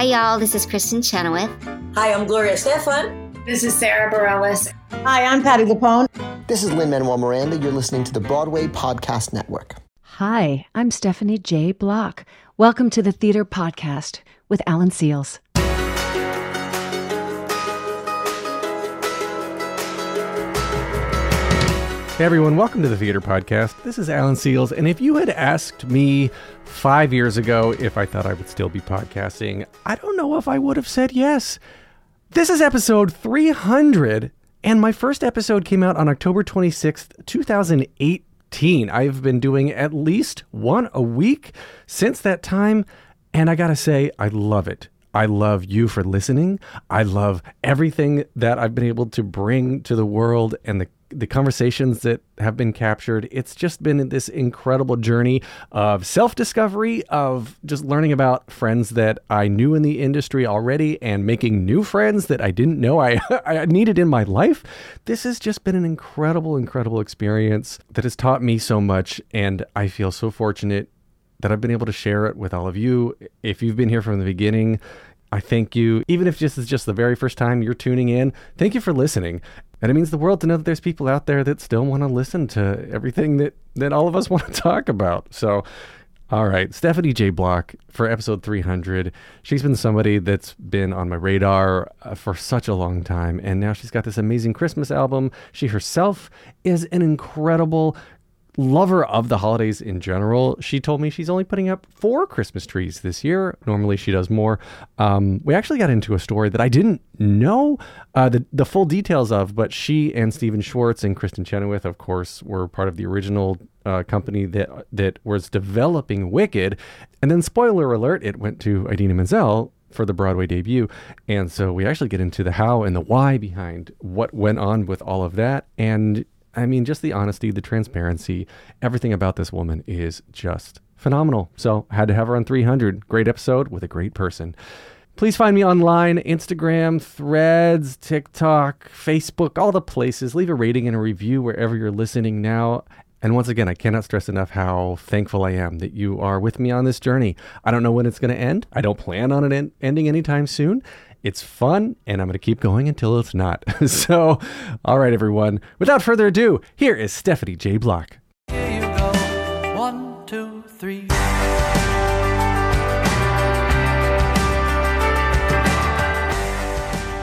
Hi, y'all. This is Kristin Chenoweth. Hi, I'm Gloria Estefan. This is Sara Bareilles. Hi, I'm Patti LuPone. This is Lin Manuel Miranda. You're listening to the Broadway Podcast Network. Hi, I'm Stephanie J. Block. Welcome to the Theater Podcast with Alan Seales. Hey everyone, welcome to the Theater Podcast. This is Alan Seales, and if you had asked me five years ago if I thought I would still be podcasting, I don't know if I would have said yes. This is episode 300, and my first episode came out on October 26th, 2018. I've been doing at least one a week since that time, and I gotta say, I love it. I love you for listening. I love everything that I've been able to bring to the world and the the conversations that have been captured. It's just been this incredible journey of self discovery, of just learning about friends that I knew in the industry already and making new friends that I didn't know I, I needed in my life. This has just been an incredible, incredible experience that has taught me so much. And I feel so fortunate that I've been able to share it with all of you. If you've been here from the beginning, I thank you. Even if this is just the very first time you're tuning in, thank you for listening. And it means the world to know that there's people out there that still want to listen to everything that, that all of us want to talk about. So, all right, Stephanie J. Block for episode 300. She's been somebody that's been on my radar uh, for such a long time. And now she's got this amazing Christmas album. She herself is an incredible lover of the holidays in general. She told me she's only putting up four Christmas trees this year. Normally she does more. Um, we actually got into a story that I didn't know uh, the, the full details of, but she and Stephen Schwartz and Kristin Chenoweth, of course, were part of the original uh, company that that was developing Wicked. And then, spoiler alert, it went to Idina Menzel for the Broadway debut. And so we actually get into the how and the why behind what went on with all of that. And I mean, just the honesty, the transparency, everything about this woman is just phenomenal. So I had to have her on 300. Great episode with a great person. Please find me online Instagram, Threads, TikTok, Facebook, all the places. Leave a rating and a review wherever you're listening now. And once again, I cannot stress enough how thankful I am that you are with me on this journey. I don't know when it's going to end. I don't plan on it en- ending anytime soon. It's fun, and I'm going to keep going until it's not. so, all right, everyone. Without further ado, here is Stephanie J. Block. Here you go. One, two, three.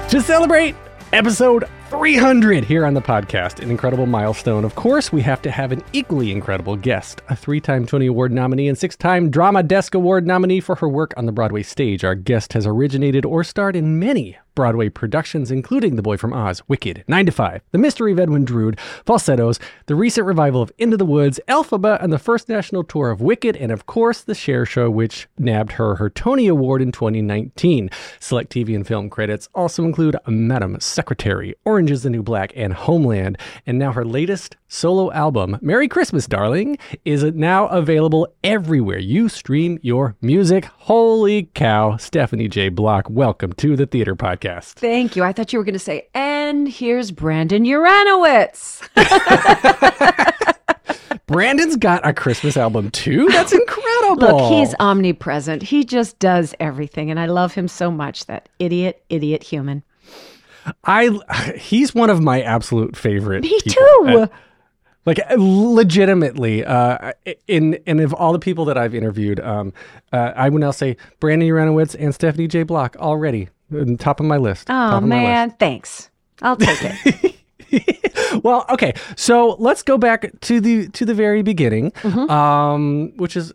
To celebrate episode 300 here on the podcast, an incredible milestone. Of course, we have to have an equally incredible guest, a three time Tony Award nominee and six time Drama Desk Award nominee for her work on the Broadway stage. Our guest has originated or starred in many Broadway productions, including The Boy from Oz, Wicked, 9 to 5, The Mystery of Edwin Drood, Falsettos, the recent revival of Into the Woods, Elphaba, and the first national tour of Wicked, and of course, The Cher Show, which nabbed her her Tony Award in 2019. Select TV and film credits also include Madam Secretary, Orange is the New Black, and Homeland. And now her latest solo album, Merry Christmas, Darling, is now available everywhere you stream your music. Holy cow, Stephanie J. Block, welcome to the Theater Podcast. Thank you. I thought you were going to say, and here's Brandon Uranowitz. Brandon's got a Christmas album too. That's incredible. Look, he's omnipresent. He just does everything. And I love him so much, that idiot, idiot human. I he's one of my absolute favorite. Me people. too. Uh, like legitimately, uh, in and of all the people that I've interviewed, um, uh, I would now say Brandon Uranowitz and Stephanie J. Block already on top of my list. Oh, top of my man. list. Thanks. I'll take it. well, okay. So let's go back to the to the very beginning, Mm-hmm. um, which is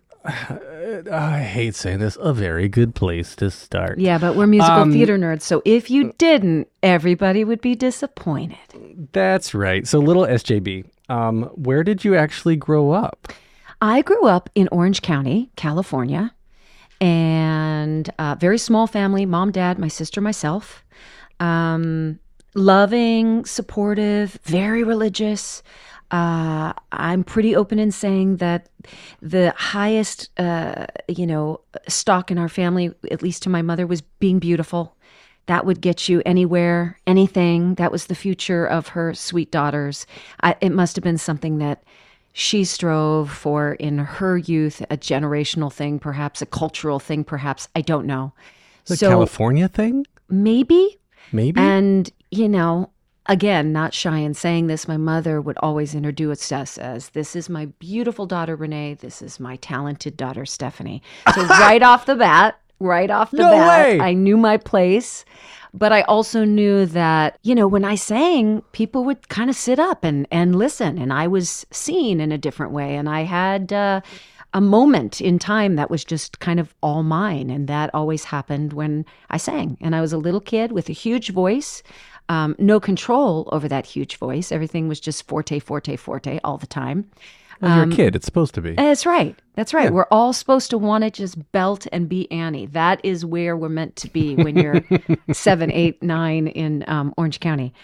I hate saying this, a very good place to start. yeah, but we're musical Um, theater nerds. So if you didn't, everybody would be disappointed. That's right. So little SJB, um, where did you actually grow up? I grew up in Orange County, California, and a very small family mom, dad, my sister, myself. Um, loving, supportive, very religious. Uh, I'm pretty open in saying that the highest, uh, you know, stock in our family, at least to my mother, was being beautiful. That would get you anywhere, anything. That was the future of her sweet daughters. I, it must have been something that she strove for in her youth, a generational thing, perhaps a cultural thing, perhaps. I don't know. The so California thing? maybe Maybe. And, you know, again, not shy in saying this, my mother would always introduce us as this is my beautiful daughter, Renee. This is my talented daughter, Stephanie. So, right off the bat, right off the No bat, way. I knew my place. But I also knew that, you know, when I sang, people would kind of sit up and, and listen. And I was seen in a different way. And I had, uh, a moment in time that was just kind of all mine. And that always happened when I sang. And I was a little kid with a huge voice, um, no control over that huge voice. Everything was just forte, forte, forte all the time. well, you're a kid. It's supposed to be. That's right. That's right. We're all supposed to want to just belt and be Annie. That is where we're meant to be when you're seven, eight, nine in um, Orange County.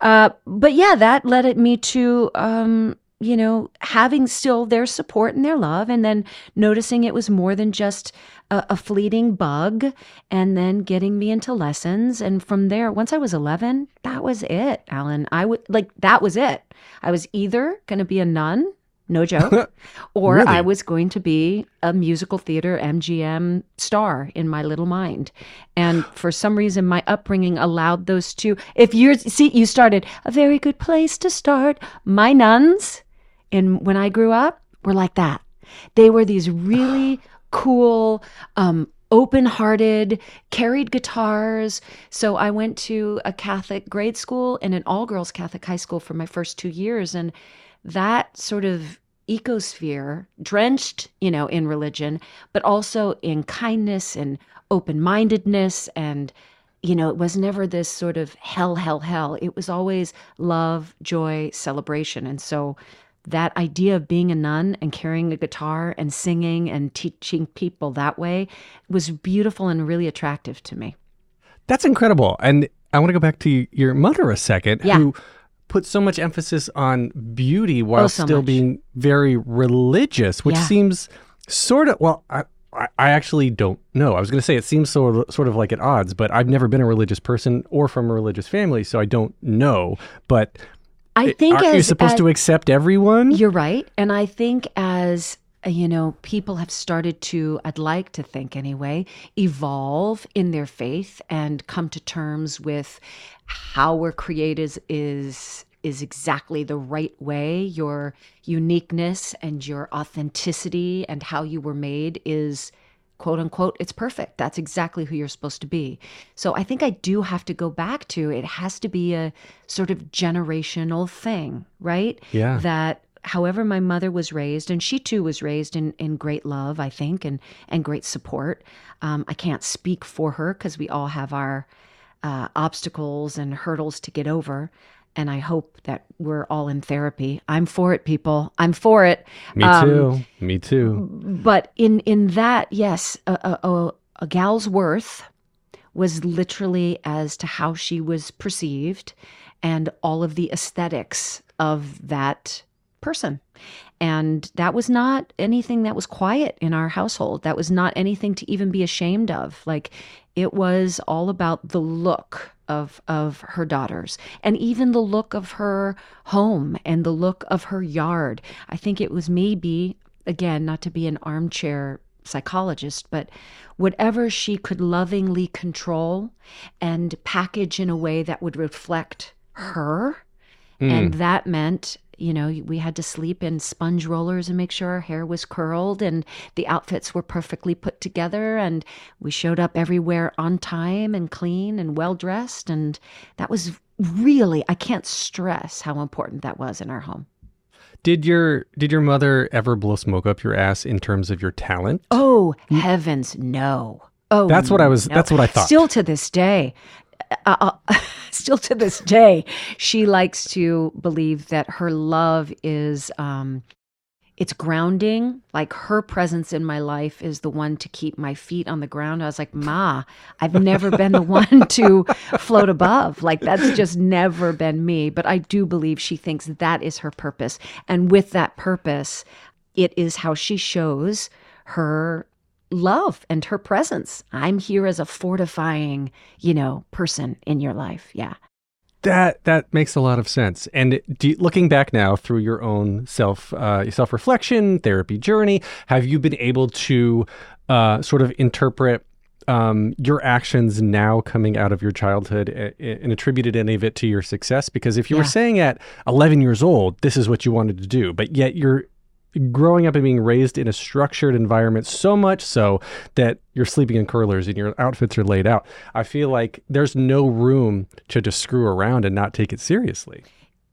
Uh, but yeah, that led me to, um, you know, having still their support and their love, and then noticing it was more than just a, a fleeting bug, and then getting me into lessons. And from there, once I was 11, that was it, Alan. I would like, that was it. I was either going to be a nun, no joke, or Really? I was going to be a musical theater MGM star in my little mind. And for some reason, my upbringing allowed those two. If you're, see, you started a very good place to start. My nuns, in when I grew up, were like that. They were these really cool, um, open hearted, carried guitars. So I went to a Catholic grade school and an all girls Catholic high school for my first two years. And that sort of ecosphere, drenched, you know, in religion, but also in kindness and open mindedness. And, you know, it was never this sort of hell, hell, hell. It was always love, joy, celebration. And so that idea of being a nun and carrying a guitar and singing and teaching people that way was beautiful and really attractive to me. That's incredible. And I want to go back to your mother a second, Yeah. who put so much emphasis on beauty oh, while Oh, so still much. being very religious, which Yeah. seems sort of well. I, I I actually don't know. I was going to say it seems sort of, sort of like at odds, but I've never been a religious person or from a religious family, so I don't know. But I think aren't as, you supposed as- to accept everyone? You're right. And I think as uh, you know, people have started to, I'd like to think anyway, evolve in their faith and come to terms with how we're created is, is exactly the right way. Your uniqueness and your authenticity and how you were made is quote unquote, it's perfect. That's exactly who you're supposed to be. So I think I do have to go back to it has to be a sort of generational thing, right? Yeah. That however my mother was raised, and she too was raised in, in great love, I think, and, and great support. Um, I can't speak for her because we all have our uh, obstacles and hurdles to get over. And I hope that we're all in therapy. I'm for it, people. I'm for it. Me Um, too. Me too. but in in that yes a, a, a, a gal's worth was literally as to how she was perceived and all of the aesthetics of that person and that was not anything that was quiet in our household that was not anything to even be ashamed of like it was all about the look of of her daughters. And even the look of her home and the look of her yard. I think it was maybe again not to be an armchair psychologist but whatever she could lovingly control and package in a way that would reflect her. Hmm. And that meant you know we had to sleep in sponge rollers and make sure our hair was curled and the outfits were perfectly put together and we showed up everywhere on time and clean and well dressed and that was really i can't stress how important that was in our home Did your did your mother ever blow smoke up your ass in terms of your talent? oh mm. heavens no oh That's what I was- no. that's what I thought. still to this day uh, uh, still to this day she likes to believe that her love is um it's grounding. Like her presence in my life is the one to keep my feet on the ground. I was like ma i've never been the one to float above. Like that's just never been me. But i do believe she thinks that is her purpose. And with that purpose it is how she shows her love and her presence i'm here as a fortifying you know person in your life yeah That that makes a lot of sense. And do looking back now through your own self uh, self reflection therapy journey, have you been able to uh, sort of interpret um, your actions now coming out of your childhood and attributed any of it to your success? Because if you were saying at 11 years old, this is what you wanted to do, but yet you're growing up and being raised in a structured environment so much so that you're sleeping in curlers and your outfits are laid out. I feel like there's no room to just screw around and not take it seriously.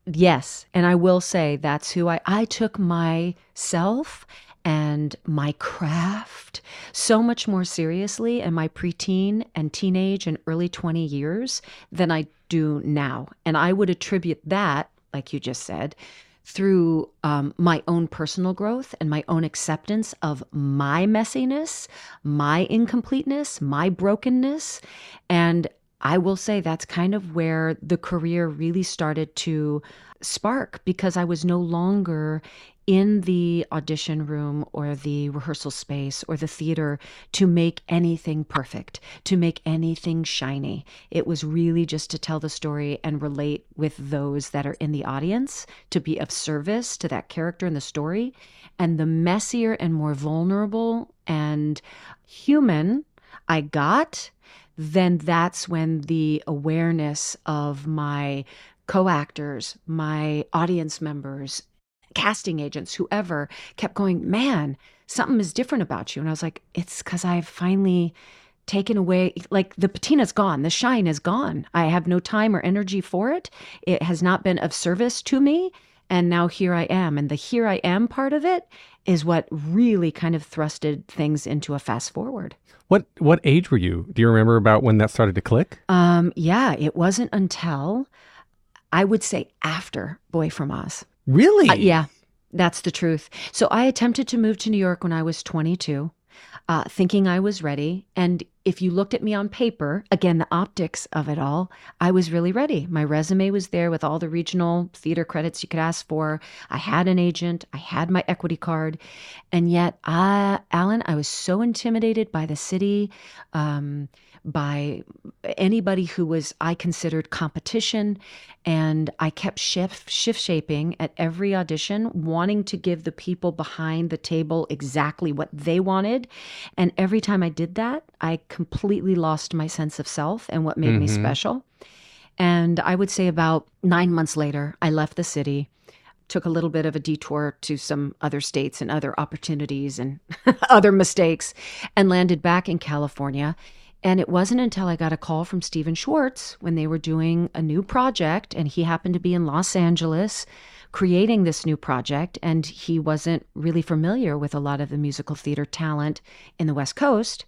Yes, and I will say that's who I I took myself and my craft so much more seriously in my preteen and teenage and early 20 years than I do now. And I would attribute that, like you just said, through um, my own personal growth and my own acceptance of my messiness, my incompleteness, my brokenness. And I will say that's kind of where the career really started to spark because I was no longer in the audition room or the rehearsal space or the theater to make anything perfect, to make anything shiny. It was really just to tell the story and relate with those that are in the audience, to be of service to that character in the story. And the messier and more vulnerable and human I got, then that's when the awareness of my co actors, my audience members, casting agents, whoever kept going, man, something is different about you. And I was like, it's because I've finally taken away, like the patina's gone, the shine is gone. I have no time or energy for it. It has not been of service to me. And now here I am. And the here I am part of it is what really kind of thrusted things into a fast forward. What what age were you? Do you remember about when that started to click? Um, yeah, it wasn't until I would say after Boy from Oz. Really? Uh, yeah, that's the truth. So I attempted to move to New York when I was 22, uh, thinking I was ready. And if you looked at me on paper, again, the optics of it all, I was really ready. My resume was there with all the regional theater credits you could ask for. I had an agent, I had my equity card. And yet, I, Alan, I was so intimidated by the city. Um, by anybody who was I considered competition. And I kept shift shift shaping at every audition wanting to give the people behind the table exactly what they wanted. And every time I did that I completely lost my sense of self and what made me mm-hmm. special. And I would say about 9 months later I left the city took a little bit of a detour to some other states and other opportunities and other mistakes and landed back in California and it wasn't until I got a call from Stephen Schwartz when they were doing a new project, and he happened to be in Los Angeles creating this new project. And he wasn't really familiar with a lot of the musical theater talent in the West Coast.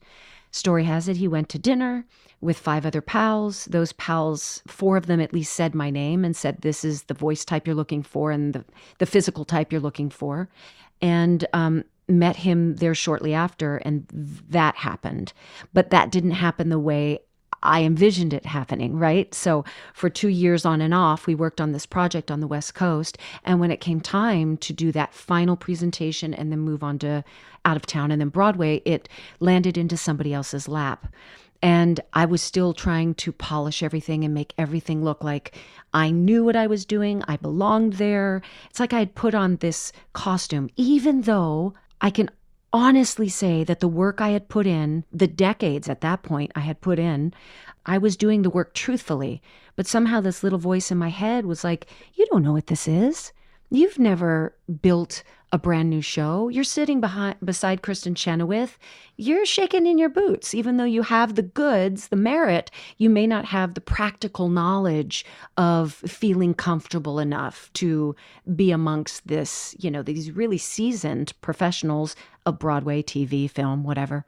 Story has it he went to dinner with five other pals. Those pals, four of them at least said my name and said, This is the voice type you're looking for and the, the physical type you're looking for. And um, met him there shortly after, and that happened. But that didn't happen the way I envisioned it happening, right? So for two years on and off, we worked on this project on the West Coast. And when it came time to do that final presentation and then move on to out of town and then Broadway, it landed into somebody else's lap. And I was still trying to polish everything and make everything look like I knew what I was doing. I belonged there. It's like I had put on this costume, even though I can honestly say that the work I had put in, the decades at that point I had put in, I was doing the work truthfully. But somehow this little voice in my head was like, You don't know what this is. You've never built a brand new show. You're sitting behind beside Kristin Chenoweth. You're shaking in your boots, even though you have the goods, the merit. You may not have the practical knowledge of feeling comfortable enough to be amongst this, you know, these really seasoned professionals of Broadway, TV, film, whatever.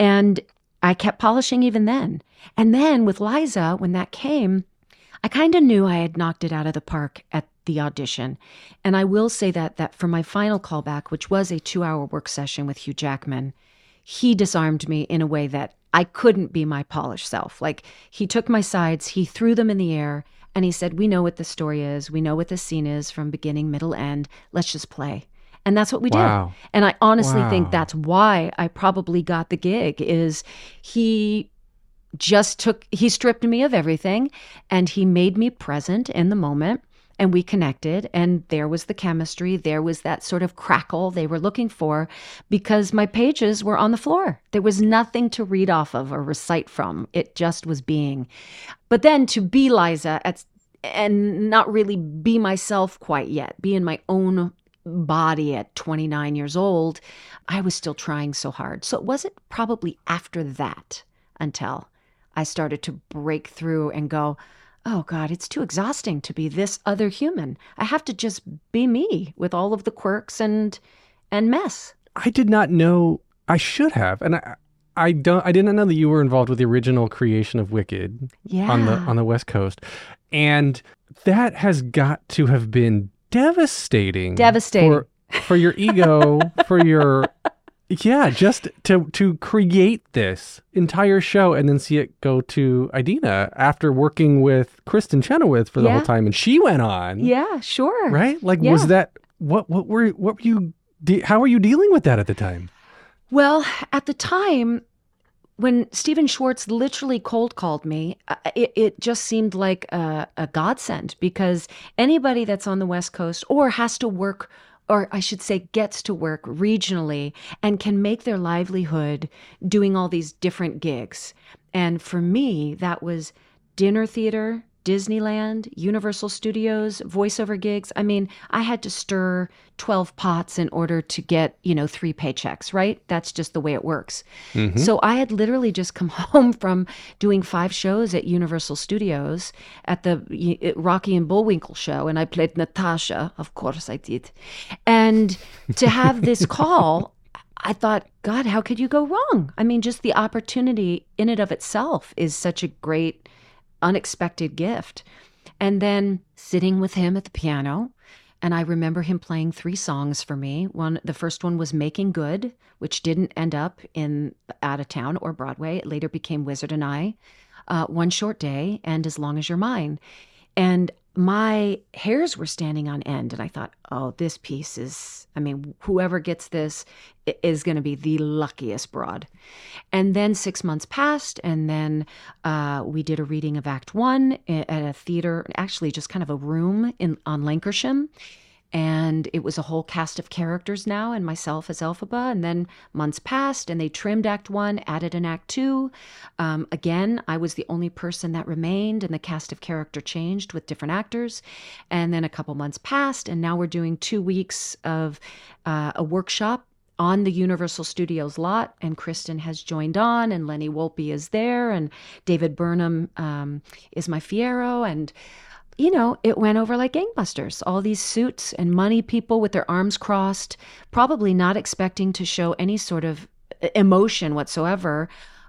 And I kept polishing even then. And then with Liza, when that came, I kind of knew I had knocked it out of the park at the audition. And I will say that that for my final callback, which was a 2-hour work session with Hugh Jackman, he disarmed me in a way that I couldn't be my polished self. Like he took my sides, he threw them in the air, and he said, "We know what the story is. We know what the scene is from beginning, middle, end. Let's just play." And that's what we Wow. did. And I honestly Wow. think that's why I probably got the gig is he just took he stripped me of everything and he made me present in the moment and we connected and there was the chemistry there was that sort of crackle they were looking for because my pages were on the floor. There was nothing to read off of or recite from. It just was being. But then to be liza at, and not really be myself quite yet be in my own body at 29 years old i was still trying so hard. So it wasn't probably after that until i started to break through and go oh God, it's too exhausting to be this other human. I have to just be me with all of the quirks and and mess. I did not know. I should have, and I, I don't. I didn't know that you were involved with the original creation of Wicked Yeah. on the on the West Coast, and that has got to have been devastating. Devastating. for, for your ego, for your yeah, just to to create this entire show and then see it go to Idina after working with Kristin Chenoweth for the Yeah. whole time, and she went on. yeah, sure. Right? Like, Yeah. was that what? What were what were you? de- How were you dealing with that at the time? Well, at the time when Stephen Schwartz literally cold called me, uh, it, it just seemed like a, a godsend because anybody that's on the West Coast or has to work, or I should say, gets to work regionally and can make their livelihood doing all these different gigs. And for me, that was dinner theater, Disneyland, Universal Studios, voiceover gigs. I mean, I had to stir 12 pots in order to get, you know, three paychecks, right? That's just the way it works. Mm-hmm. So I had literally just come home from doing five shows at Universal Studios at the Rocky and Bullwinkle show, and I played Natasha. Of course, I did. And to have this call, I thought, God, how could you go wrong? I mean, just the opportunity in and of itself is such a great, unexpected gift. And then sitting with him at the piano, and I remember him playing three songs for me. One, the first one was "Making Good," which didn't end up in Out of Town or Broadway. It later became "Wizard and I," uh, "One Short Day," and "As Long as You're Mine." And my hairs were standing on end, and I thought, "Oh, this piece is. I mean, whoever gets this is going to be the luckiest broad." And then six months passed, and then uh, we did a reading of Act One at a theater, actually just kind of a room in on Lankershim. And it was a whole cast of characters now, and myself as Elphaba. And then months passed, and they trimmed Act One, added an Act Two. Um, again, I was the only person that remained, and the cast of character changed with different actors. And then a couple months passed, and now we're doing two weeks of uh, a workshop on the Universal Studios lot, and Kristin has joined on, and Lenny Wolpe is there, and David Burnham um, is my Fiyero, and you know, it went over like gangbusters. All these suits and money people with their arms crossed, probably not expecting to show any sort of emotion whatsoever,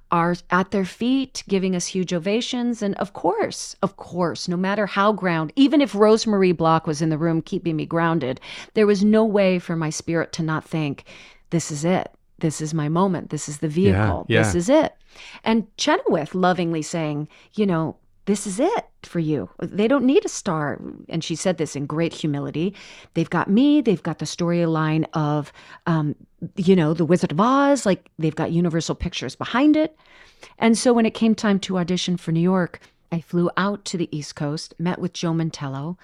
are at their feet giving us huge ovations. And of course, of course, no matter how ground, even if Rosemarie Block was in the room keeping me grounded, there was no way for my spirit to not think, this is it. This is my moment. This is the vehicle. yeah. This is it. And Chenoweth lovingly saying, you know, this is it for you. They don't need a star. And she said this in great humility. They've got me. They've got the storyline of, um, you know, The Wizard of Oz. Like they've got Universal Pictures behind it. And so when it came time to audition for New York, I flew out to the East Coast, met with Joe Mantello.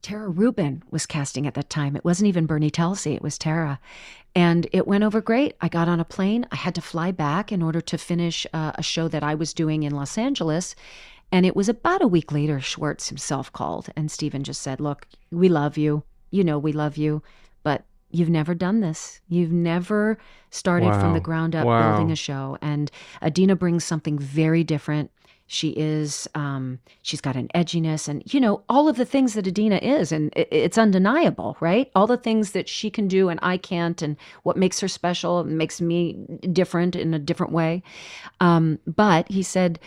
Tara Rubin was casting at that time. It wasn't even Bernie Telsey, it was Tara. And it went over great. I got on a plane. I had to fly back in order to finish uh, a show that I was doing in Los Angeles. And it was about a week later, Schwartz himself called, and Stephen just said, Look, we love you. You know, we love you, but you've never done this. You've never started from the ground up Wow. building a show. And Idina brings something very different. She is, um, she's got an edginess and, you know, all of the things that Idina is. And it's undeniable, right? All the things that she can do and I can't, and what makes her special and makes me different in a different way. Um, but he said,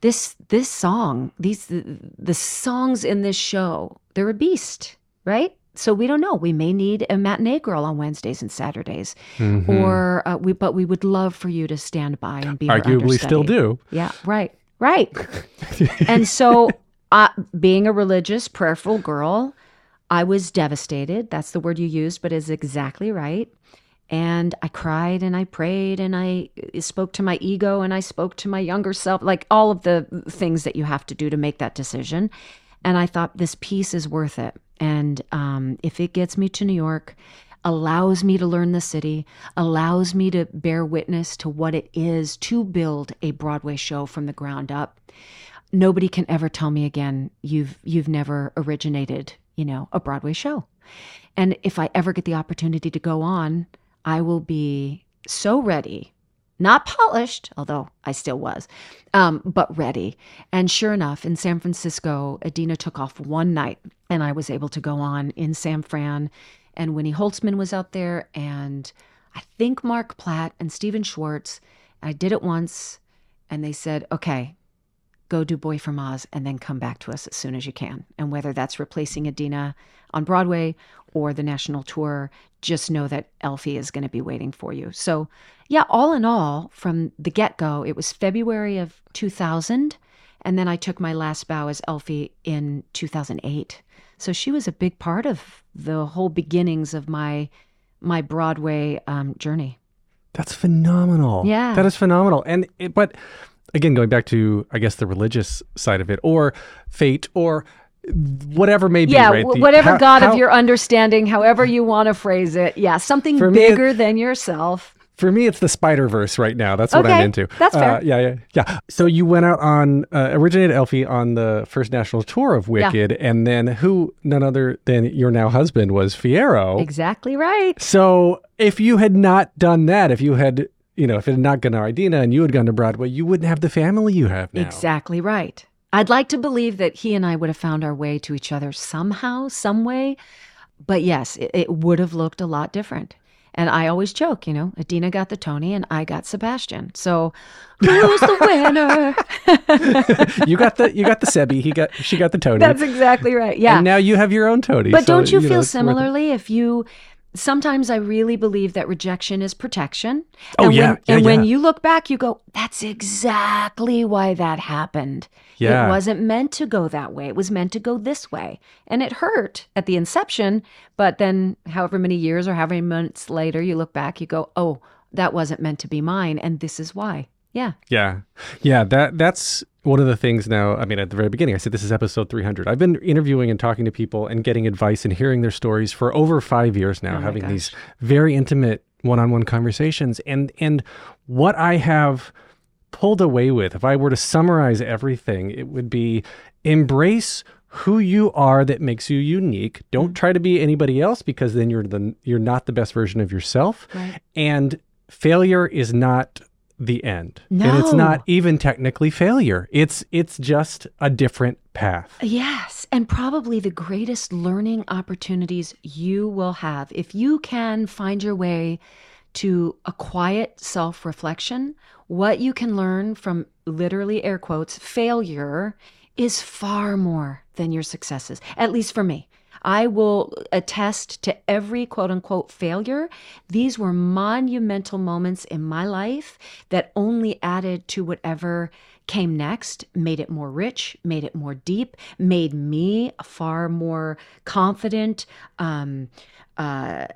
this this song these the, the songs in this show they're a beast right? So we don't know. We may need a matinee girl on wednesdays and saturdays. Mm-hmm. or uh, we but we would love for you to stand by and be Arguably still do. yeah right right. And so uh, being a religious prayerful girl i was devastated. That's the word you used but is exactly right and I cried and I prayed and I spoke to my ego and I spoke to my younger self, like all of the things that you have to do to make that decision. And I thought this piece is worth it. And um, if it gets me to New York, allows me to learn the city, allows me to bear witness to what it is to build a Broadway show from the ground up, nobody can ever tell me again you've you've never originated, you know, a Broadway show. And if I ever get the opportunity to go on, I will be so ready not polished, although I still was, um, but ready. And sure enough, in San Francisco, Idina took off one night, and I was able to go on in San Fran. And Winnie Holzman was out there, and I think Marc Platt and Stephen Schwartz. I did it once, and they said, "Okay, go do Boy from Oz, and then come back to us as soon as you can." And whether that's replacing Idina on Broadway or the national tour, just know that Elphie is going to be waiting for you. So, yeah, all in all, from the get go, it was February of 2000. And then I took my last bow as Elphie in 2008. So she was a big part of the whole beginnings of my my Broadway um, journey. That's phenomenal. Yeah. That is phenomenal. And it, but again, going back to I guess the religious side of it, or fate, or whatever may be. Yeah, right? The- whatever how- God how- of your understanding, however you want to phrase it. Yeah, something For me, it- bigger than yourself. For me, it's the Spider Verse right now. That's what I'm into. that's fair. Uh, yeah, yeah, yeah. So you went out on uh, originated Elphie on the first national tour of Yeah. Wicked, and then who? None other than your now husband was Fiyero. Exactly right. So if you had not done that, if you had, you know, if it had not gone to Idina and you had gone to Broadway, you wouldn't have the family you have now. Exactly right. I'd like to believe that he and I would have found our way to each other somehow, some way. But yes, it, it would have looked a lot different. And I always joke, you know, Idina got the Tony and I got Sebastian. So who's the winner? you got the you got the Sebi. He got she got the Tony. That's exactly right. Yeah. And now you have your own Tony. But so, don't you, know, feel it. similarly if you sometimes I really believe that rejection is protection. Oh, and yeah. When, Yeah, and when you look back, you go, that's exactly why that happened. Yeah. It wasn't meant to go that way. It was meant to go this way. And it hurt at the inception, but then however many years or however many months later you look back, you go, oh, that wasn't meant to be mine. And this is why. Yeah. Yeah. Yeah, that that's one of the things now. I mean, at the very beginning, I said this is episode 300. I've been interviewing and talking to people and getting advice and hearing their stories for over 5 years now, Oh having gosh. these very intimate one-on-one conversations and and what I have pulled away with, if I were to summarize everything, it would be embrace who you are that makes you unique. Don't mm-hmm. try to be anybody else because then you're the you're not the best version of yourself. Right. And failure is not the end. And it's not even technically failure. It's it's just a different path. Yes, and probably the greatest learning opportunities you will have if you can find your way to a quiet self reflection. What you can learn from literally air quotes failure is far more than your successes, at least for me. I will attest to every quote unquote failure. These were monumental moments in my life that only added to whatever came next, made it more rich, made it more deep, made me a far more confident, um, uh,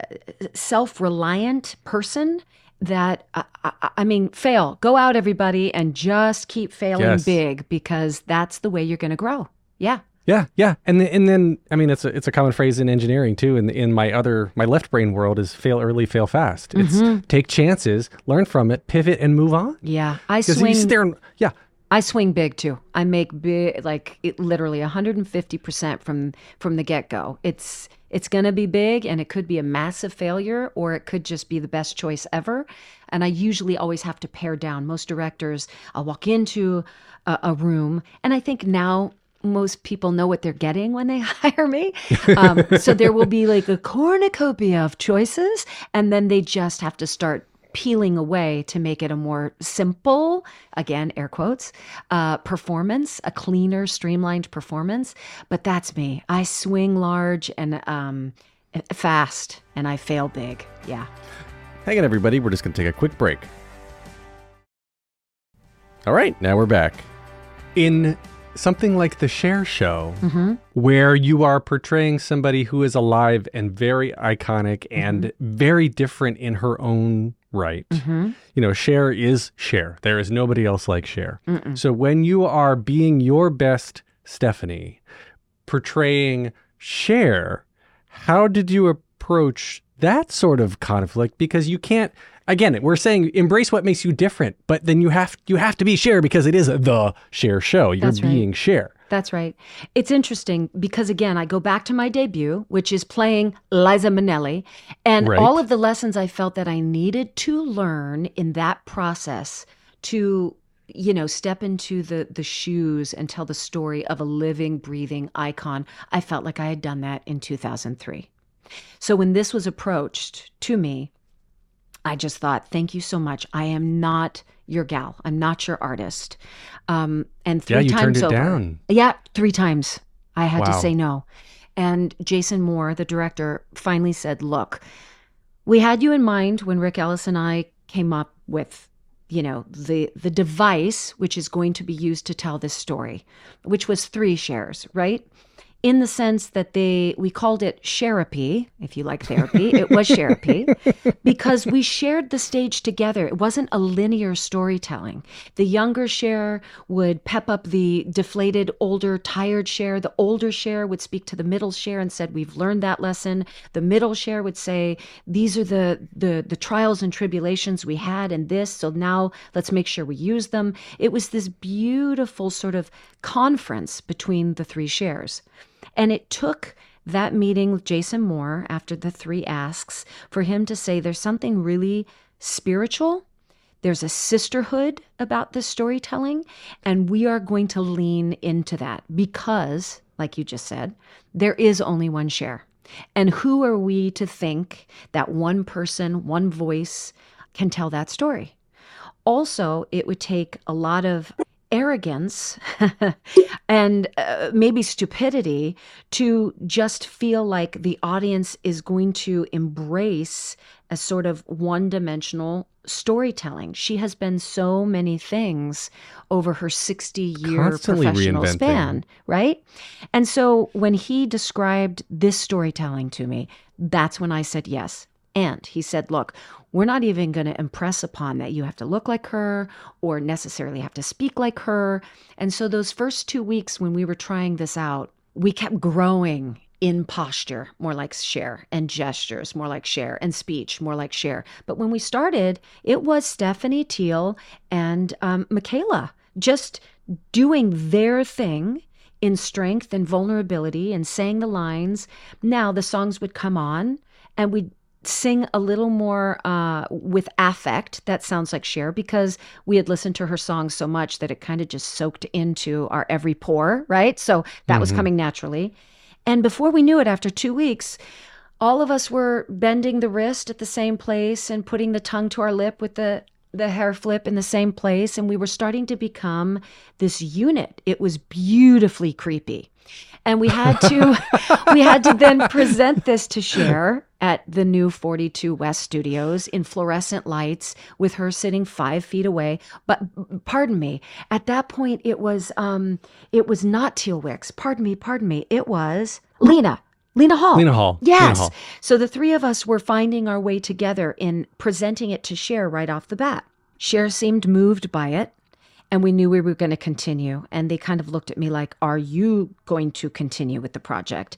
self reliant person. That I, I, I mean, fail, go out, everybody, and just keep failing Yes. big because that's the way you're going to grow. Yeah. Yeah, yeah, and then, and then I mean it's a it's a common phrase in engineering too. In in my other my left brain world is fail early, fail fast. It's mm-hmm. take chances, learn from it, pivot, and move on. Yeah. I swing. there yeah, I swing big too. I make big, like it, literally 150 percent from from the get go. It's it's going to be big, and it could be a massive failure, or it could just be the best choice ever. And I usually always have to pare down. Most directors, I'll walk into a, a room, and I think now most people know what they're getting when they hire me. Um, so there will be like a cornucopia of choices, and then they just have to start peeling away to make it a more simple, again, air quotes, uh, performance, a cleaner, streamlined performance. But that's me. I swing large and um, fast, and I fail big. Yeah. Hang on, everybody. We're just going to take a quick break. All right, now we're back. In something like the Cher Show, mm-hmm. where you are portraying somebody who is alive and very iconic mm-hmm. and very different in her own right. Mm-hmm. You know, Cher is Cher. There is nobody else like Cher. So when you are being your best Stephanie, portraying Cher, how did you approach that sort of conflict? Because you can't. Again, we're saying embrace what makes you different, but then you have you have to be Cher because it is the Cher Show. You're That's right. being Cher. That's right. It's interesting because again, I go back to my debut, which is playing Liza Minnelli, and Right. all of the lessons I felt that I needed to learn in that process to you know step into the the shoes and tell the story of a living breathing icon i felt like i had done that in 2003 so when this was approached to me I just thought, thank you so much. I am not your gal. I'm not your artist. Um, and three Yeah, you times turned it over, down. Yeah, three times. I had to say no. And Jason Moore, the director, finally said, look, we had you in mind when Rick Ellis and I came up with you know the the device which is going to be used to tell this story which was three Chers right in the sense that they we called it sherapy if you like therapy. It was sherapy because we shared the stage together. It wasn't a linear storytelling. The younger Cher would pep up the deflated older tired Cher the older Cher would speak to the middle Cher and said we've learned that lesson. The middle Cher would say these are the the the trials and tribulations we had in this so now let's make sure we use them. It was this beautiful sort of conference between the three Chers and it took that meeting with Jason Moore after the three asks for him to say there's something really spiritual. There's a sisterhood about this storytelling, and we are going to lean into that because, like you just said, there is only one Cher. And who are we to think that one person, one voice can tell that story? Also, it would take a lot of arrogance and uh, maybe stupidity to just feel like the audience is going to embrace a sort of one dimensional storytelling. She has been so many things over her 60 year Constantly professional span, right? And so when he described this storytelling to me, that's when I said yes. And he said, Look, we're not even going to impress upon that you have to look like her or necessarily have to speak like her. And so, those first two weeks when we were trying this out, we kept growing in posture, more like Cher, and gestures, more like Cher, and speech, more like Cher. But when we started, it was Stephanie Teal and um, Micaela just doing their thing in strength and vulnerability and saying the lines. Now the songs would come on and we'd sing a little more uh, with affect. That sounds like Cher because we had listened to her songs so much that it kind of just soaked into our every pore, right? So that was coming naturally. And before we knew it, after two weeks, all of us were bending the wrist at the same place and putting the tongue to our lip with the the hair flip in the same place and we were starting to become this unit it was beautifully creepy and we had to we had to then present this to Cher at the new 42 west studios in fluorescent lights with her sitting five feet away but pardon me at that point it was um it was not teal wicks pardon me pardon me it was lena lena hall Lena Hall. Lena yes Hall. so the three of us were finding our way together in presenting it to Cher right off the bat. Cher seemed moved by it, and we knew we were going to continue. And they kind of looked at me like, Are you going to continue with the project?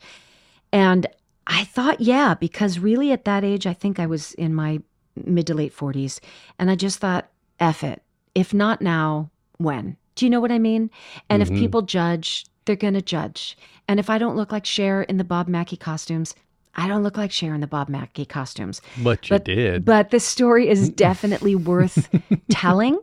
And I thought, yeah, because really at that age, I think I was in my mid to late 40s. And I just thought, F it. If not now, when? Do you know what I mean? And if mm-hmm. people judge, they're going to judge. And if I don't look like Cher in the Bob Mackie costumes, I don't look like Cher in the Bob Mackie costumes. But you But- did. But the story is definitely worth telling.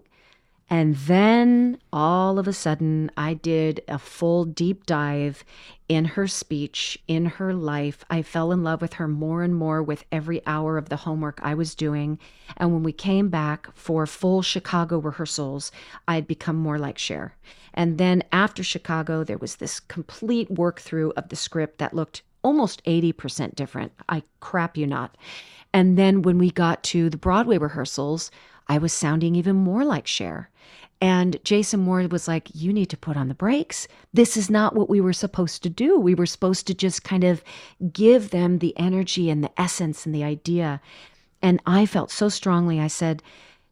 And then all of a sudden, I did a full deep dive in her speech, in her life. I fell in love with her more and more with every hour of the homework I was doing. And when we came back for full Chicago rehearsals, I'd become more like Cher. And then after Chicago, there was this complete work through of the script that looked almost 80% different. I crap you not. And then when we got to the Broadway rehearsals, I was sounding even more like Cher. And Jason Moore was like, You need to put on the brakes. This is not what we were supposed to do. We were supposed to just kind of give them the energy and the essence and the idea. And I felt so strongly. I said,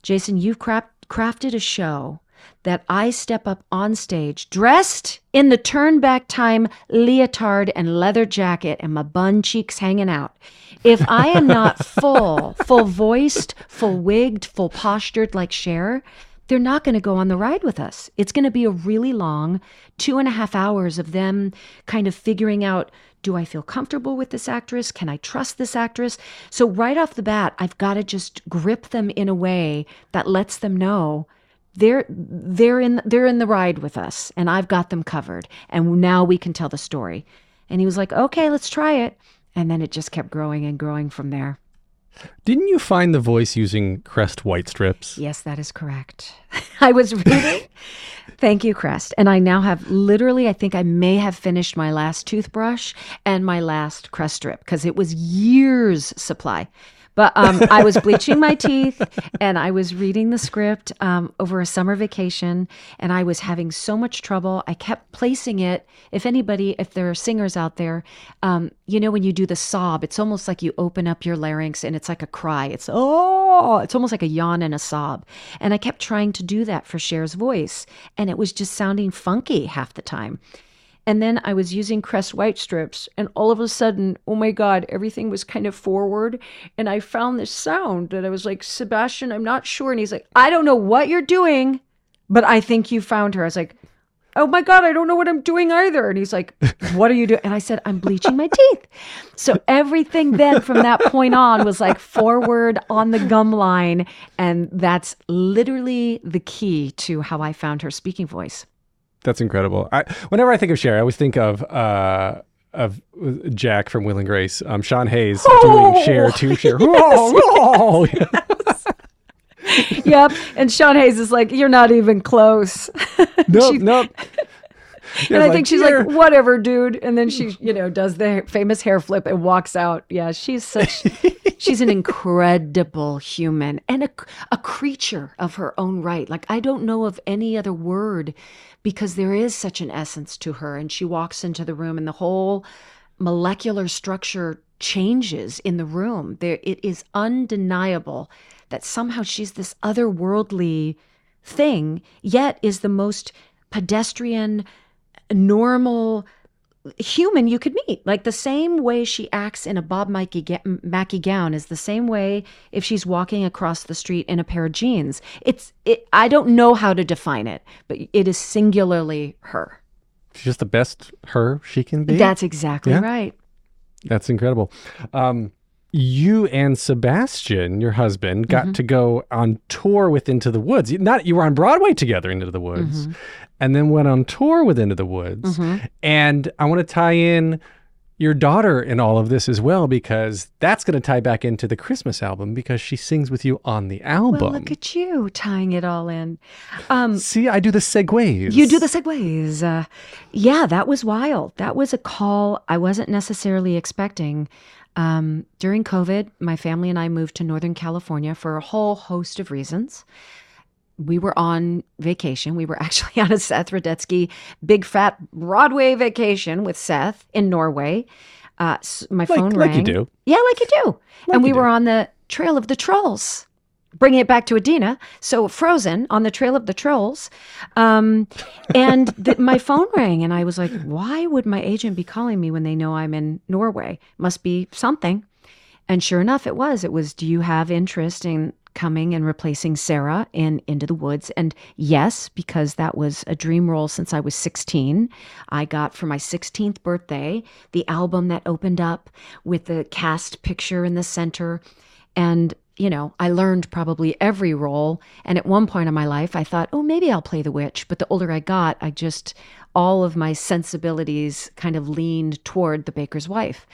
Jason, you've craft- crafted a show that I step up on stage dressed in the turn back time leotard and leather jacket and my bun cheeks hanging out. If I am not full, full voiced, full wigged, full postured like Cher, they're not going to go on the ride with us. It's going to be a really long two and a half hours of them kind of figuring out do I feel comfortable with this actress? Can I trust this actress? So, right off the bat, I've got to just grip them in a way that lets them know they're they're in they're in the ride with us and I've got them covered and now we can tell the story. And he was like, "Okay, let's try it." And then it just kept growing and growing from there. Didn't you find the voice using Crest white strips? Yes, that is correct. I was reading. Thank you, Crest. And I now have literally, I think I may have finished my last toothbrush and my last Crest strip because it was years' supply. But um, I was bleaching my teeth and I was reading the script um, over a summer vacation, and I was having so much trouble. I kept placing it. If anybody, if there are singers out there, um, you know, when you do the sob, it's almost like you open up your larynx and it's like a cry. It's, oh, it's almost like a yawn and a sob. And I kept trying to do that for Cher's voice, and it was just sounding funky half the time. And then I was using Crest White strips, and all of a sudden, oh my God, everything was kind of forward. And I found this sound that I was like, Sebastian, I'm not sure. And he's like, I don't know what you're doing, but I think you found her. I was like, oh my God, I don't know what I'm doing either. And he's like, what are you doing? And I said, I'm bleaching my teeth. So everything then from that point on was like forward on the gum line. And that's literally the key to how I found her speaking voice. That's incredible. I, whenever I think of Cher, I always think of uh, of Jack from Will and Grace, um, Sean Hayes doing Cher to Cher. Oh, oh. yep. And Sean Hayes is like, you're not even close. Nope, She- nope. And I like, think she's "Here." like, whatever, dude. And then she, you know, does the famous hair flip and walks out. Yeah, she's such, she's an incredible human and a, a creature of her own right. Like, I don't know of any other word because there is such an essence to her. And she walks into the room and the whole molecular structure changes in the room. There, it is undeniable that somehow she's this otherworldly thing, yet is the most pedestrian, normal human you could meet. Like the same way she acts in a Bob Mackie, ga- Mackie gown is the same way if she's walking across the street in a pair of jeans. It's it, I don't know how to define it, but it is singularly her. She's just the best her she can be. That's exactly Yeah. right. That's incredible. Um, you and Sebastian, your husband, got Mm-hmm. to go on tour with Into the Woods. You- Not you were on Broadway together, Into the Woods, Mm-hmm. and then went on tour with Into the Woods. And I want to tie in your daughter in all of this as well because that's going to tie back into the Christmas album because she sings with you on the album. Well, look at you tying it all in. Um, See, I do the segues. You do the segues. Uh, yeah, that was wild. That was a call I wasn't necessarily expecting. Um, during COVID, my family and I moved to Northern California for a whole host of reasons. We were on vacation. We were actually on a Seth Rudetsky big fat Broadway vacation with Seth in Norway. Uh, my Like- phone like you rang. do. Yeah, like you do. and we you were do. on the Trail of the Trolls bringing it back to Idina. So Frozen on the Trail of the Trolls. Um, and my phone rang, and I was like, why would my agent be calling me when they know I'm in Norway? Must be something. And sure enough, it was. It was, do you have interest in coming and replacing Sara in Into the Woods? And yes, because that was a dream role since I was 16. I got for my 16th birthday the album that opened up with the cast picture in the center. And, you know, I learned probably every role. And at one point in my life, I thought, oh, maybe I'll play the witch. But the older I got, I just, all of my sensibilities kind of leaned toward the baker's wife.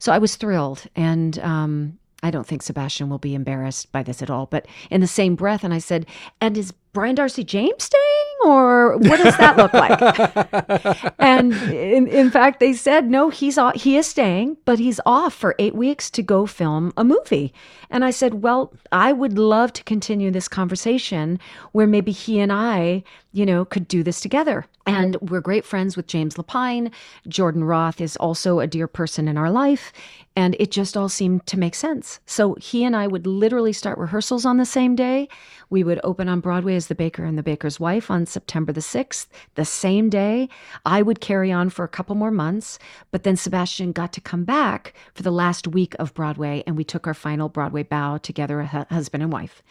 So I was thrilled. And um, I don't think Sebastian will be embarrassed by this at all. But in the same breath, and I said, and is Brian Darcy James staying? Or what does that look like? and in, in fact, they said, no, he's off, he is staying, but he's off for eight weeks to go film a movie. And I said, well, I would love to continue this conversation where maybe he and I you know, could do this together. And we're great friends with James Lapine. Jordan Roth is also a dear person in our life. And it just all seemed to make sense. So he and I would literally start rehearsals on the same day. We would open on Broadway as The Baker and the Baker's Wife on September the 6th, the same day. I would carry on for a couple more months, but then Sebastian got to come back for the last week of Broadway, and we took our final Broadway bow together, husband and wife.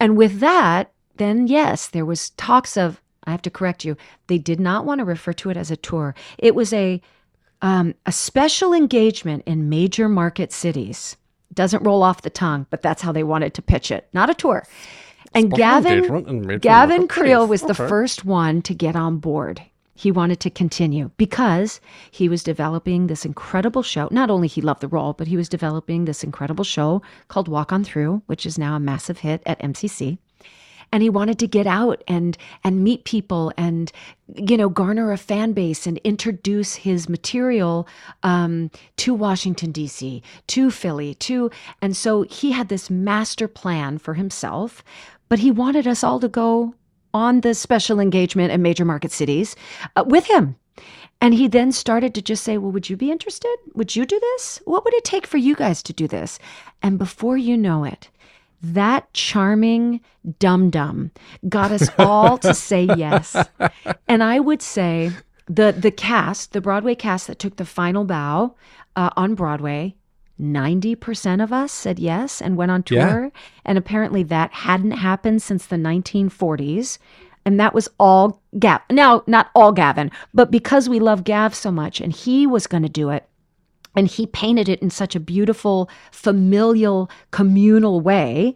And with that, then yes, there was talks of, I have to correct you, they did not want to refer to it as a tour. It was a um, a special engagement in major market cities. Doesn't roll off the tongue, but that's how they wanted to pitch it. Not a tour. And Gavin Gavin Creel was the first one to get on board. He wanted to continue because he was developing this incredible show. Not only he loved the role, but he was developing this incredible show called Walk On Through, which is now a massive hit at MCC and he wanted to get out and and meet people and you know garner a fan base and introduce his material um, to Washington D.C. to Philly to and so he had this master plan for himself, but he wanted us all to go on the special engagement in major market cities uh, with him. And he then started to just say, Well, would you be interested? Would you do this? What would it take for you guys to do this? And before you know it, that charming dum dum got us all to say yes. And I would say the the cast, the Broadway cast that took the final bow uh, on Broadway, 90% of us said yes and went on tour. Yeah. And apparently that hadn't happened since the 1940s. And that was all Gav. Now, not all Gavin, but because we love Gav so much and he was going to do it, and he painted it in such a beautiful, familial, communal way.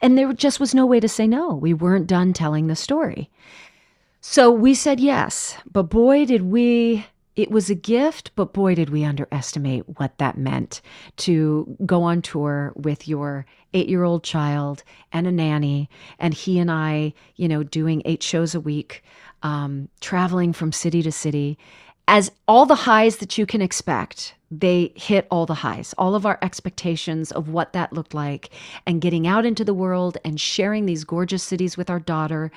And there just was no way to say no. We weren't done telling the story. So we said yes. But boy, did we, it was a gift, but boy, did we underestimate what that meant to go on tour with your eight year old child and a nanny. And he and I, you know, doing eight shows a week, um, traveling from city to city as all the highs that you can expect, they hit all the highs, all of our expectations of what that looked like, and getting out into the world and sharing these gorgeous cities with our daughter.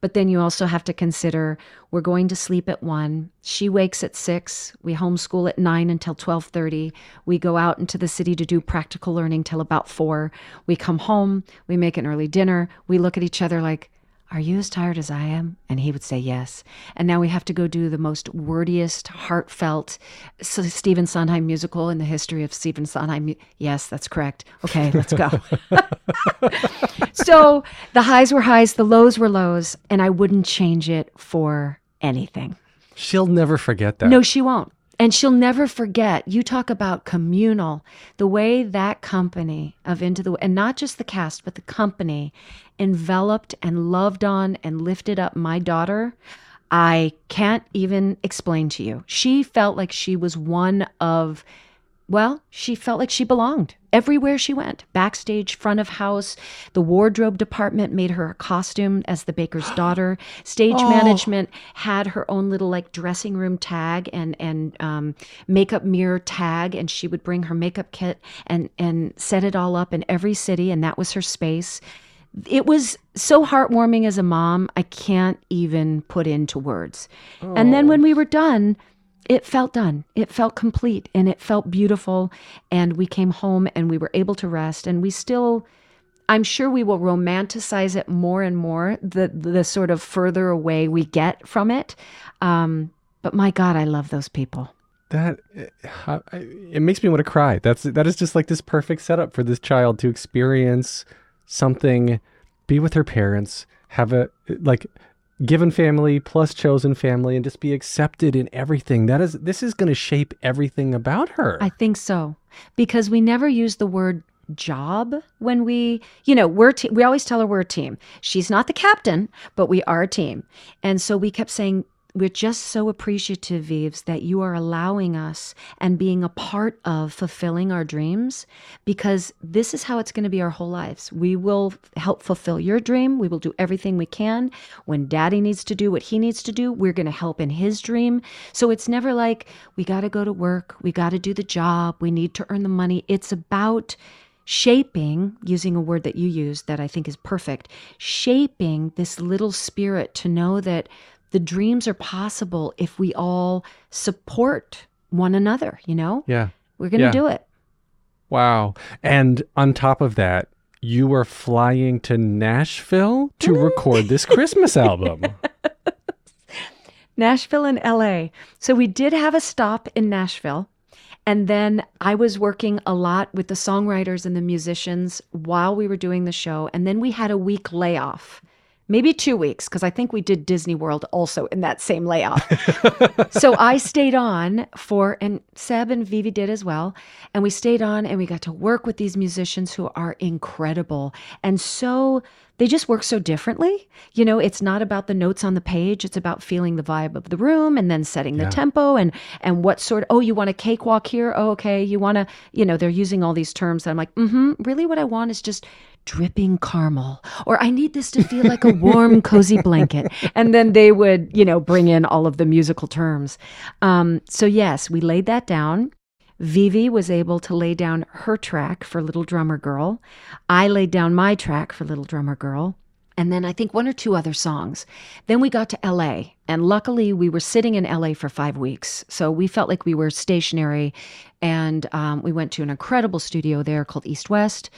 But then you also have to consider we're going to sleep at one. She wakes at six. We homeschool at nine until twelve thirty. We go out into the city to do practical learning till about four. We come home. We make an early dinner. We look at each other like, are you as tired as I am? And he would say, Yes. And now we have to go do the most wordiest, heartfelt Stephen Sondheim musical in the history of Stephen Sondheim. Yes, that's correct. Okay, let's go. so the highs were highs, the lows were lows, and I wouldn't change it for anything. She'll never forget that. No, she won't. And she'll never forget. You talk about communal, the way that company of Into the and not just the cast, but the company enveloped and loved on and lifted up my daughter. I can't even explain to you. She felt like she was one of well, she felt like she belonged everywhere she went. Backstage, front of house, the wardrobe department made her a costume as the baker's daughter. Stage oh. management had her own little like dressing room tag and and um, makeup mirror tag, and she would bring her makeup kit and and set it all up in every city, and that was her space. It was so heartwarming as a mom. I can't even put into words. Oh. And then when we were done it felt done. It felt complete and it felt beautiful. And we came home and we were able to rest. And we still, I'm sure we will romanticize it more and more the, the sort of further away we get from it. Um, but my God, I love those people. That it makes me want to cry. That's that is just like this perfect setup for this child to experience something, be with her parents, have a like given family plus chosen family and just be accepted in everything. That is this is going to shape everything about her. I think so. Because we never use the word job when we you know we're te- we always tell her we're a team. She's not the captain but we are a team. And so we kept saying we're just so appreciative, Vives, that you are allowing us and being a part of fulfilling our dreams because this is how it's going to be our whole lives. We will help fulfill your dream. We will do everything we can. When daddy needs to do what he needs to do, we're going to help in his dream. So it's never like we got to go to work, we got to do the job, we need to earn the money. It's about shaping, using a word that you used that I think is perfect, shaping this little spirit to know that the dreams are possible if we all support one another, you know? Yeah. We're going to Yeah. do it. Wow. And on top of that, you are flying to Nashville to record this Christmas album. Nashville and LA. So we did have a stop in Nashville. And then I was working a lot with the songwriters and the musicians while we were doing the show. And then we had a week layoff, maybe two weeks, because I think we did Disney World also in that same layoff. so I stayed on for, and Seb and Vivi did as well. And we stayed on and we got to work with these musicians who are incredible. And so they just work so differently. You know, it's not about the notes on the page, it's about feeling the vibe of the room and then setting the tempo and and what sort oh, you want a cakewalk here? Oh, okay. You want to, you know, they're using all these terms that I'm like, mm-hmm, really what I want is just dripping caramel or i need this to feel like a warm cozy blanket and then they would you know bring in all of the musical terms um, so yes we laid that down Vivi was able to lay down her track for Little Drummer Girl. I laid down my track for Little Drummer Girl. And then I think one or two other songs. Then we got to LA. And luckily, we were sitting in LA for five weeks. So we felt like we were stationary. And um, we went to an incredible studio there called East West.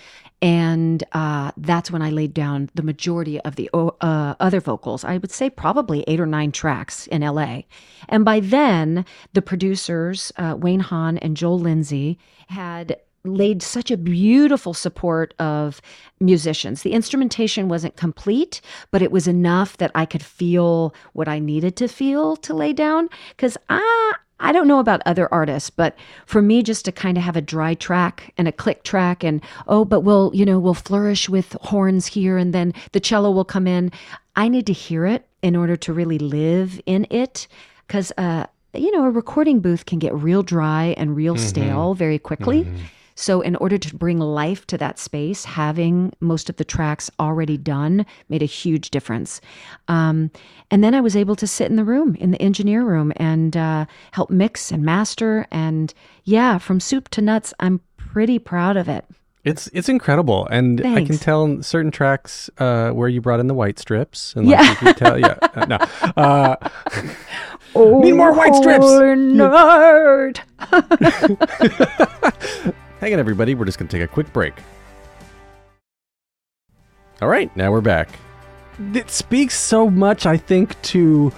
And uh, that's when I laid down the majority of the uh, other vocals. I would say probably eight or nine tracks in LA. And by then, the producers, uh, Wayne Haun and Joel Lindsey, had laid such a beautiful support of musicians. The instrumentation wasn't complete, but it was enough that I could feel what I needed to feel to lay down. Because I, I don't know about other artists, but for me, just to kind of have a dry track and a click track, and oh, but we'll, you know, we'll flourish with horns here, and then the cello will come in. I need to hear it in order to really live in it. Because, uh, you know, a recording booth can get real dry and real stale very quickly. So, in order to bring life to that space, having most of the tracks already done made a huge difference. Um, and then I was able to sit in the room, in the engineer room, and uh, help mix and master. And yeah, from soup to nuts, I'm pretty proud of it. It's it's incredible, and I can tell in certain tracks uh, where you brought in the white strips. And Yeah. like you can tell, yeah, uh, no. Uh, Oh, Need more white strips! Nerd. hang on, everybody. We're just gonna take a quick break. All right, now we're back. It speaks so much, I think, to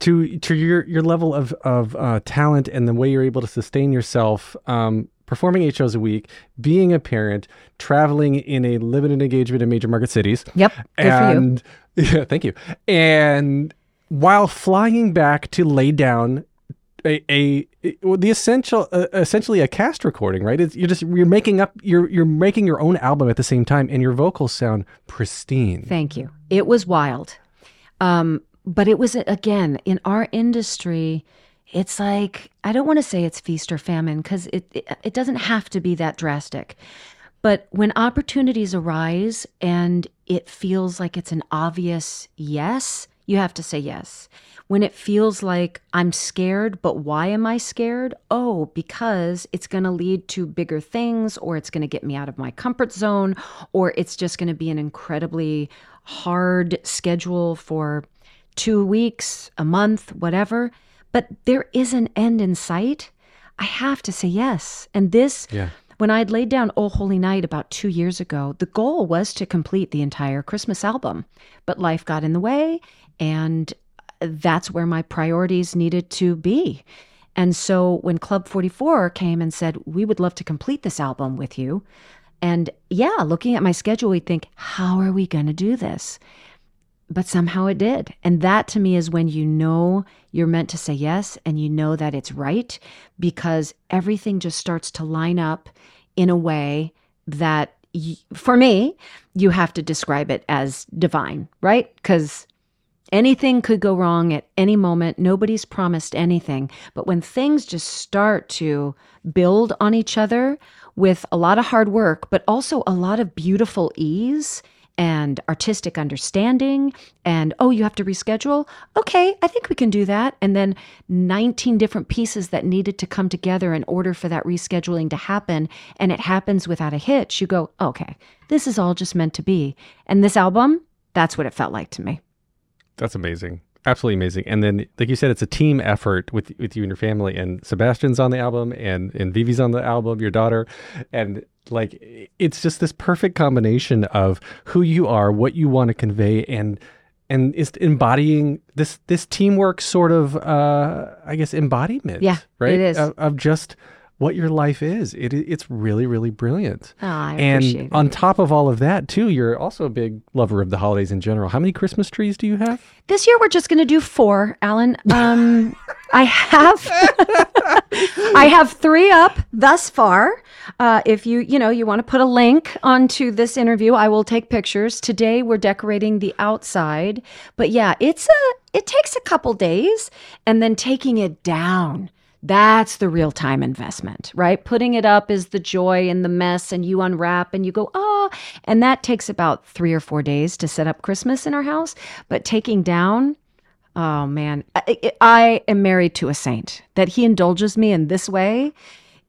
to to your your level of of uh, talent and the way you're able to sustain yourself. Um, performing eight shows a week, being a parent, traveling in a limited engagement in major market cities. Yep, good for you. and yeah, thank you. And while flying back to lay down a, a, well, the essential uh, essentially a cast recording, right? It's, you're just you're making up you're you're making your own album at the same time, and your vocals sound pristine. Thank you. It was wild. Um, but it was, again, in our industry, it's like, I don't want to say it's feast or famine because it, it, it doesn't have to be that drastic. But when opportunities arise and it feels like it's an obvious yes, you have to say yes. When it feels like I'm scared, but why am I scared? Oh, because it's going to lead to bigger things, or it's going to get me out of my comfort zone, or it's just going to be an incredibly hard schedule for two weeks, a month, whatever. But there is an end in sight. I have to say yes. And this, Yeah. when I'd laid down Oh Holy Night about two years ago, the goal was to complete the entire Christmas album. But life got in the way, and that's where my priorities needed to be. And so when Club 44 came and said, We would love to complete this album with you. And yeah, looking at my schedule, we'd think, How are we going to do this? But somehow it did. And that to me is when you know you're meant to say yes and you know that it's right because everything just starts to line up in a way that, for me, you have to describe it as divine, right? Because anything could go wrong at any moment. Nobody's promised anything. But when things just start to build on each other with a lot of hard work, but also a lot of beautiful ease and artistic understanding and oh you have to reschedule okay i think we can do that and then 19 different pieces that needed to come together in order for that rescheduling to happen and it happens without a hitch you go okay this is all just meant to be and this album that's what it felt like to me That's amazing. Absolutely amazing. And then, like you said, it's a team effort with with you and your family. And Sebastian's on the album, and and Vivi's on the album, your daughter, and like it's just this perfect combination of who you are, what you want to convey, and and it's embodying this this teamwork sort of, uh, I guess, embodiment. Yeah, right. it is. of, of just what your life is. It it's really really brilliant. Oh, I and appreciate it. on top of all of that, too, you're also a big lover of the holidays in general. How many Christmas trees do you have? This year we're just going to do four, Alan. Um, I have I have three up thus far. Uh, if you you know you want to put a link onto this interview, I will take pictures. Today we're decorating the outside, but yeah, it's a it takes a couple days, and then taking it down. That's the real time investment, right? Putting it up is the joy and the mess, and you unwrap and you go, oh, and that takes about three or four days to set up Christmas in our house. But taking down, oh man, I, I I am married to a saint. That he indulges me in this way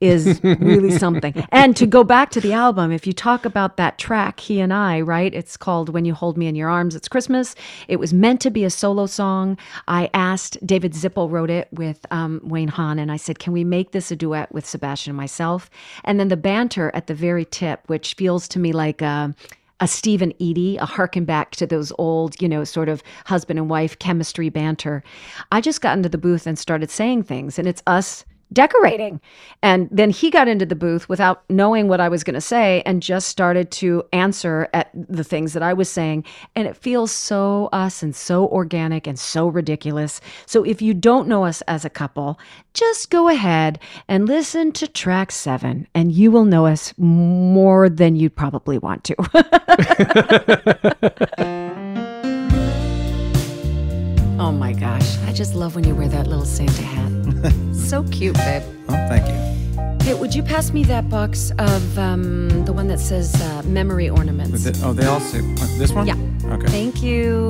is really something. And to go back to the album, if you talk about that track, he and I, right? It's called When You Hold Me in Your Arms, It's Christmas. It was meant to be a solo song. I asked, David Zippel wrote it with um, Wayne Haun, and I said, can we make this a duet with Sebastian and myself? And then the banter at the very tip, which feels to me like a, a Steve and Eydie, a harken back to those old, you know, sort of husband and wife chemistry banter. I just got into the booth and started saying things, and it's us decorating. And then he got into the booth without knowing what I was going to say and just started to answer at the things that I was saying. And it feels so us and so organic and so ridiculous. So if you don't know us as a couple, just go ahead and listen to track seven, and you will know us more than you'd probably want to. oh my gosh. I just love when you wear that little Santa hat. so cute, babe. Oh, thank you. Hey, would you pass me that box of um, the one that says uh, memory ornaments? Oh, they all say uh, this one. Yeah. Okay. Thank you.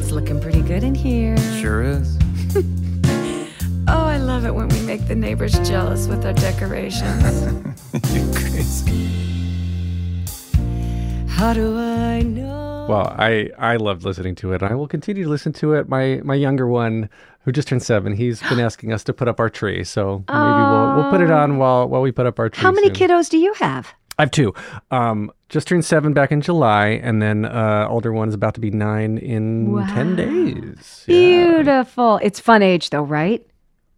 It's looking pretty good in here. Sure is. Oh, I love it when we make the neighbors jealous with our decorations. You're crazy. How do I know? Well, I I loved listening to it. I will continue to listen to it. My my younger one, who just turned seven, he's been asking us to put up our tree. So maybe we'll we'll put it on while while we put up our tree. How many soon. kiddos do you have? I have two. Um, just turned seven back in July, and then uh, older one is about to be nine in ten days. Yeah. Beautiful. It's fun age though, right?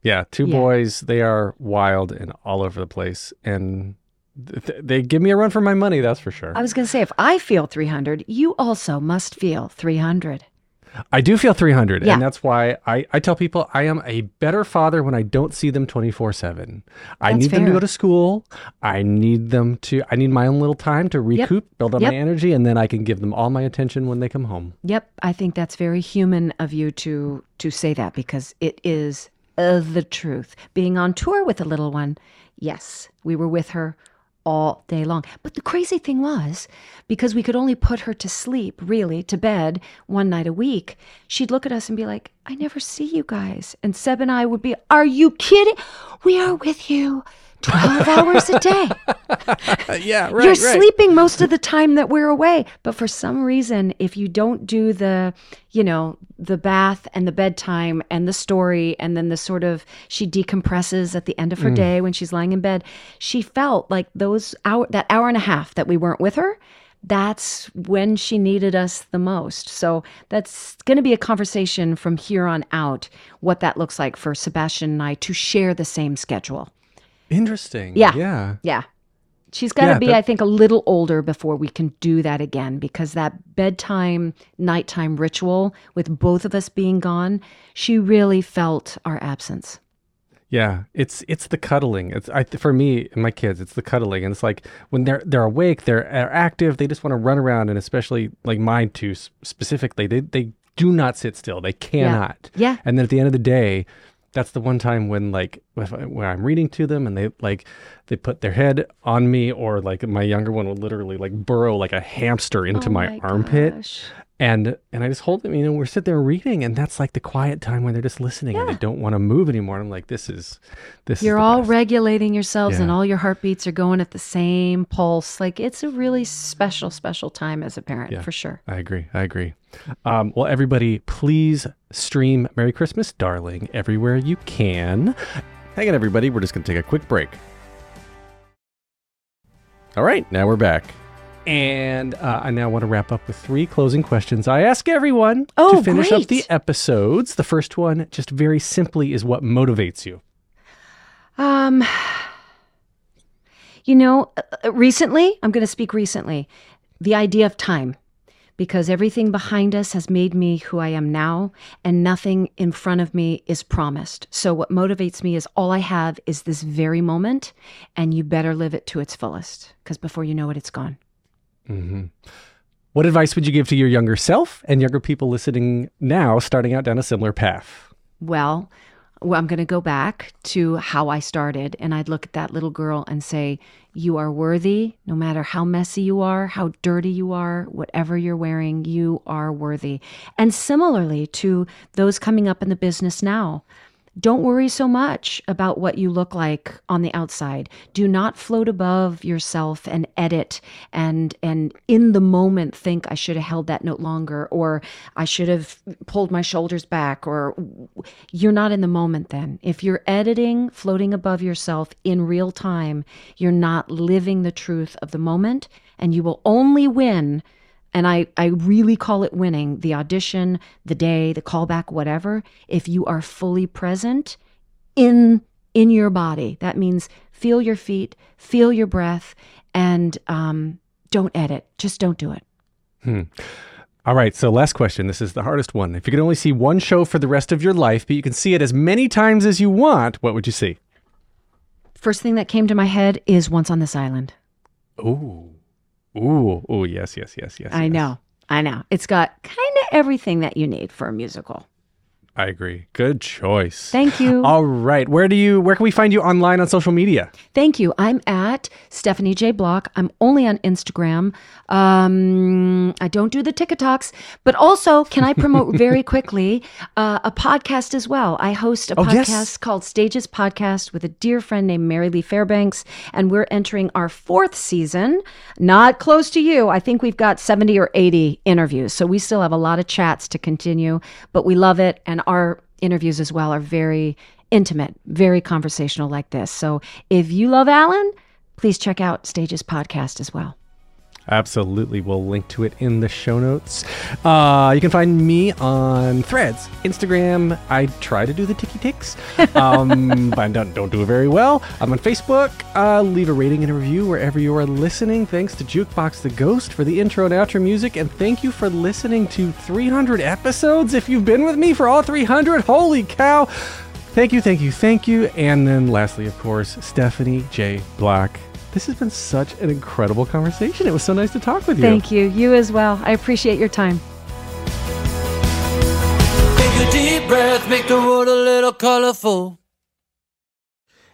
Yeah, two Yeah. boys. They are wild and all over the place, and th- they give me a run for my money. That's for sure. I was going to say, if I feel 300, you also must feel 300. I do feel 300, Yeah. and that's why I, I tell people I am a better father when I don't see them 24 7. I That's need them to go to school. I need them to, I need my own little time to recoup, build up Yep. my energy, and then I can give them all my attention when they come home. Yep, I think that's very human of you to to say that because it is uh, the truth. Being on tour with a little one, yes, we were with her all day long. But the crazy thing was, because we could only put her to sleep, really, to bed one night a week, she'd look at us and be like, "I never see you guys." And Seb and I would be, "Are you kidding? We are with you." 12 hours a day. yeah, right. You're sleeping most of the time that we're away. But for some reason, if you don't do the, you know, the bath and the bedtime and the story, and then the sort of she decompresses at the end of her mm. day when she's lying in bed, she felt like those hour that hour and a half that we weren't with her. That's when she needed us the most. So that's going to be a conversation from here on out, what that looks like for Sebastian and I to share the same schedule. Interesting. Yeah. Yeah. Yeah. She's got to Yeah, be, that- I think, a little older before we can do that again because that bedtime, nighttime ritual with both of us being gone, she really felt our absence. Yeah, it's it's the cuddling. It's I for me and my kids, it's the cuddling, and it's like when they're they're awake, they're, they're active, they just want to run around, and especially like mine too, specifically, they they do not sit still, they cannot. Yeah. And then at the end of the day, That's the one time when like when I'm reading to them and they like they put their head on me or like my younger one would literally like burrow like a hamster into Oh my, armpit gosh. And and I just hold them, you know, we're sitting there reading and that's like the quiet time when they're just listening and they don't want to move anymore. And I'm like, this is this You're is all best. regulating yourselves and all your heartbeats are going at the same pulse. Like it's a really special, special time as a parent, Yeah. for sure. I agree. I agree. Um, well, everybody, please stream Merry Christmas, Darling everywhere you can. Hang on, everybody. We're just going to take a quick break. All right, now we're back. And uh, I now want to wrap up with three closing questions I ask everyone Oh, to finish up the episodes. The first one, just very simply, is what motivates you? Um, you know, uh, recently, I'm going to speak recently, the idea of time, because everything behind us has made me who I am now, and nothing in front of me is promised. So, what motivates me is all I have is this very moment, and you better live it to its fullest, because before you know it, it's gone. Hmm What advice would you give to your younger self and younger people listening now, starting out down a similar path? Well, well, I'm going to go back to how I started, and I'd look at that little girl and say, You are worthy, no matter how messy you are, how dirty you are, whatever you're wearing, you are worthy. And similarly to those coming up in the business now, don't worry so much about what you look like on the outside. Do not float above yourself and edit and and in the moment think I should have held that note longer or I should have pulled my shoulders back or you're not in the moment then. If you're editing, floating above yourself in real time, you're not living the truth of the moment and you will only win and I, I really call it winning the audition, the day, the callback, whatever, if you are fully present in in your body. That means feel your feet, feel your breath, and um, don't edit. Just don't do it. All right, so last question. This is the hardest one. If you could only see one show for the rest of your life, but you can see it as many times as you want, what would you see? First thing that came to my head is Once on This Island. Ooh. Ooh. Ooh, yes, yes, yes, yes. I yes. know. I know. It's got kind of everything that you need for a musical. I agree. Good choice. Thank you. All right. Where do you where can we find you online on social media? Thank you. I'm at Stephanie J Block. I'm only on Instagram. Um, I don't do the TikToks, but also, can I promote very quickly uh, a podcast as well? I host a Oh, podcast yes. called Stages Podcast with a dear friend named Mary Lee Fairbanks, and we're entering our fourth season. Not close to you. I think we've got 70 or 80 interviews, so we still have a lot of chats to continue, but we love it, and our interviews as well are very intimate, very conversational like this. So if you love Alan, please check out Stages Podcast as well. Absolutely. We'll link to it in the show notes. Uh, you can find me on Threads, Instagram. I try to do the ticky ticks, um, but I don't, don't do it very well. I'm on Facebook. Uh, leave a rating and a review wherever you are listening. Thanks to Jukebox the Ghost for the intro and outro music. And thank you for listening to 300 episodes. If you've been with me for all 300, holy cow. Thank you, thank you, thank you. And then lastly, of course, Stephanie J. Block. This has been such an incredible conversation. It was so nice to talk with you. Thank you. You as well. I appreciate your time. Take a deep breath, make the world a little colorful.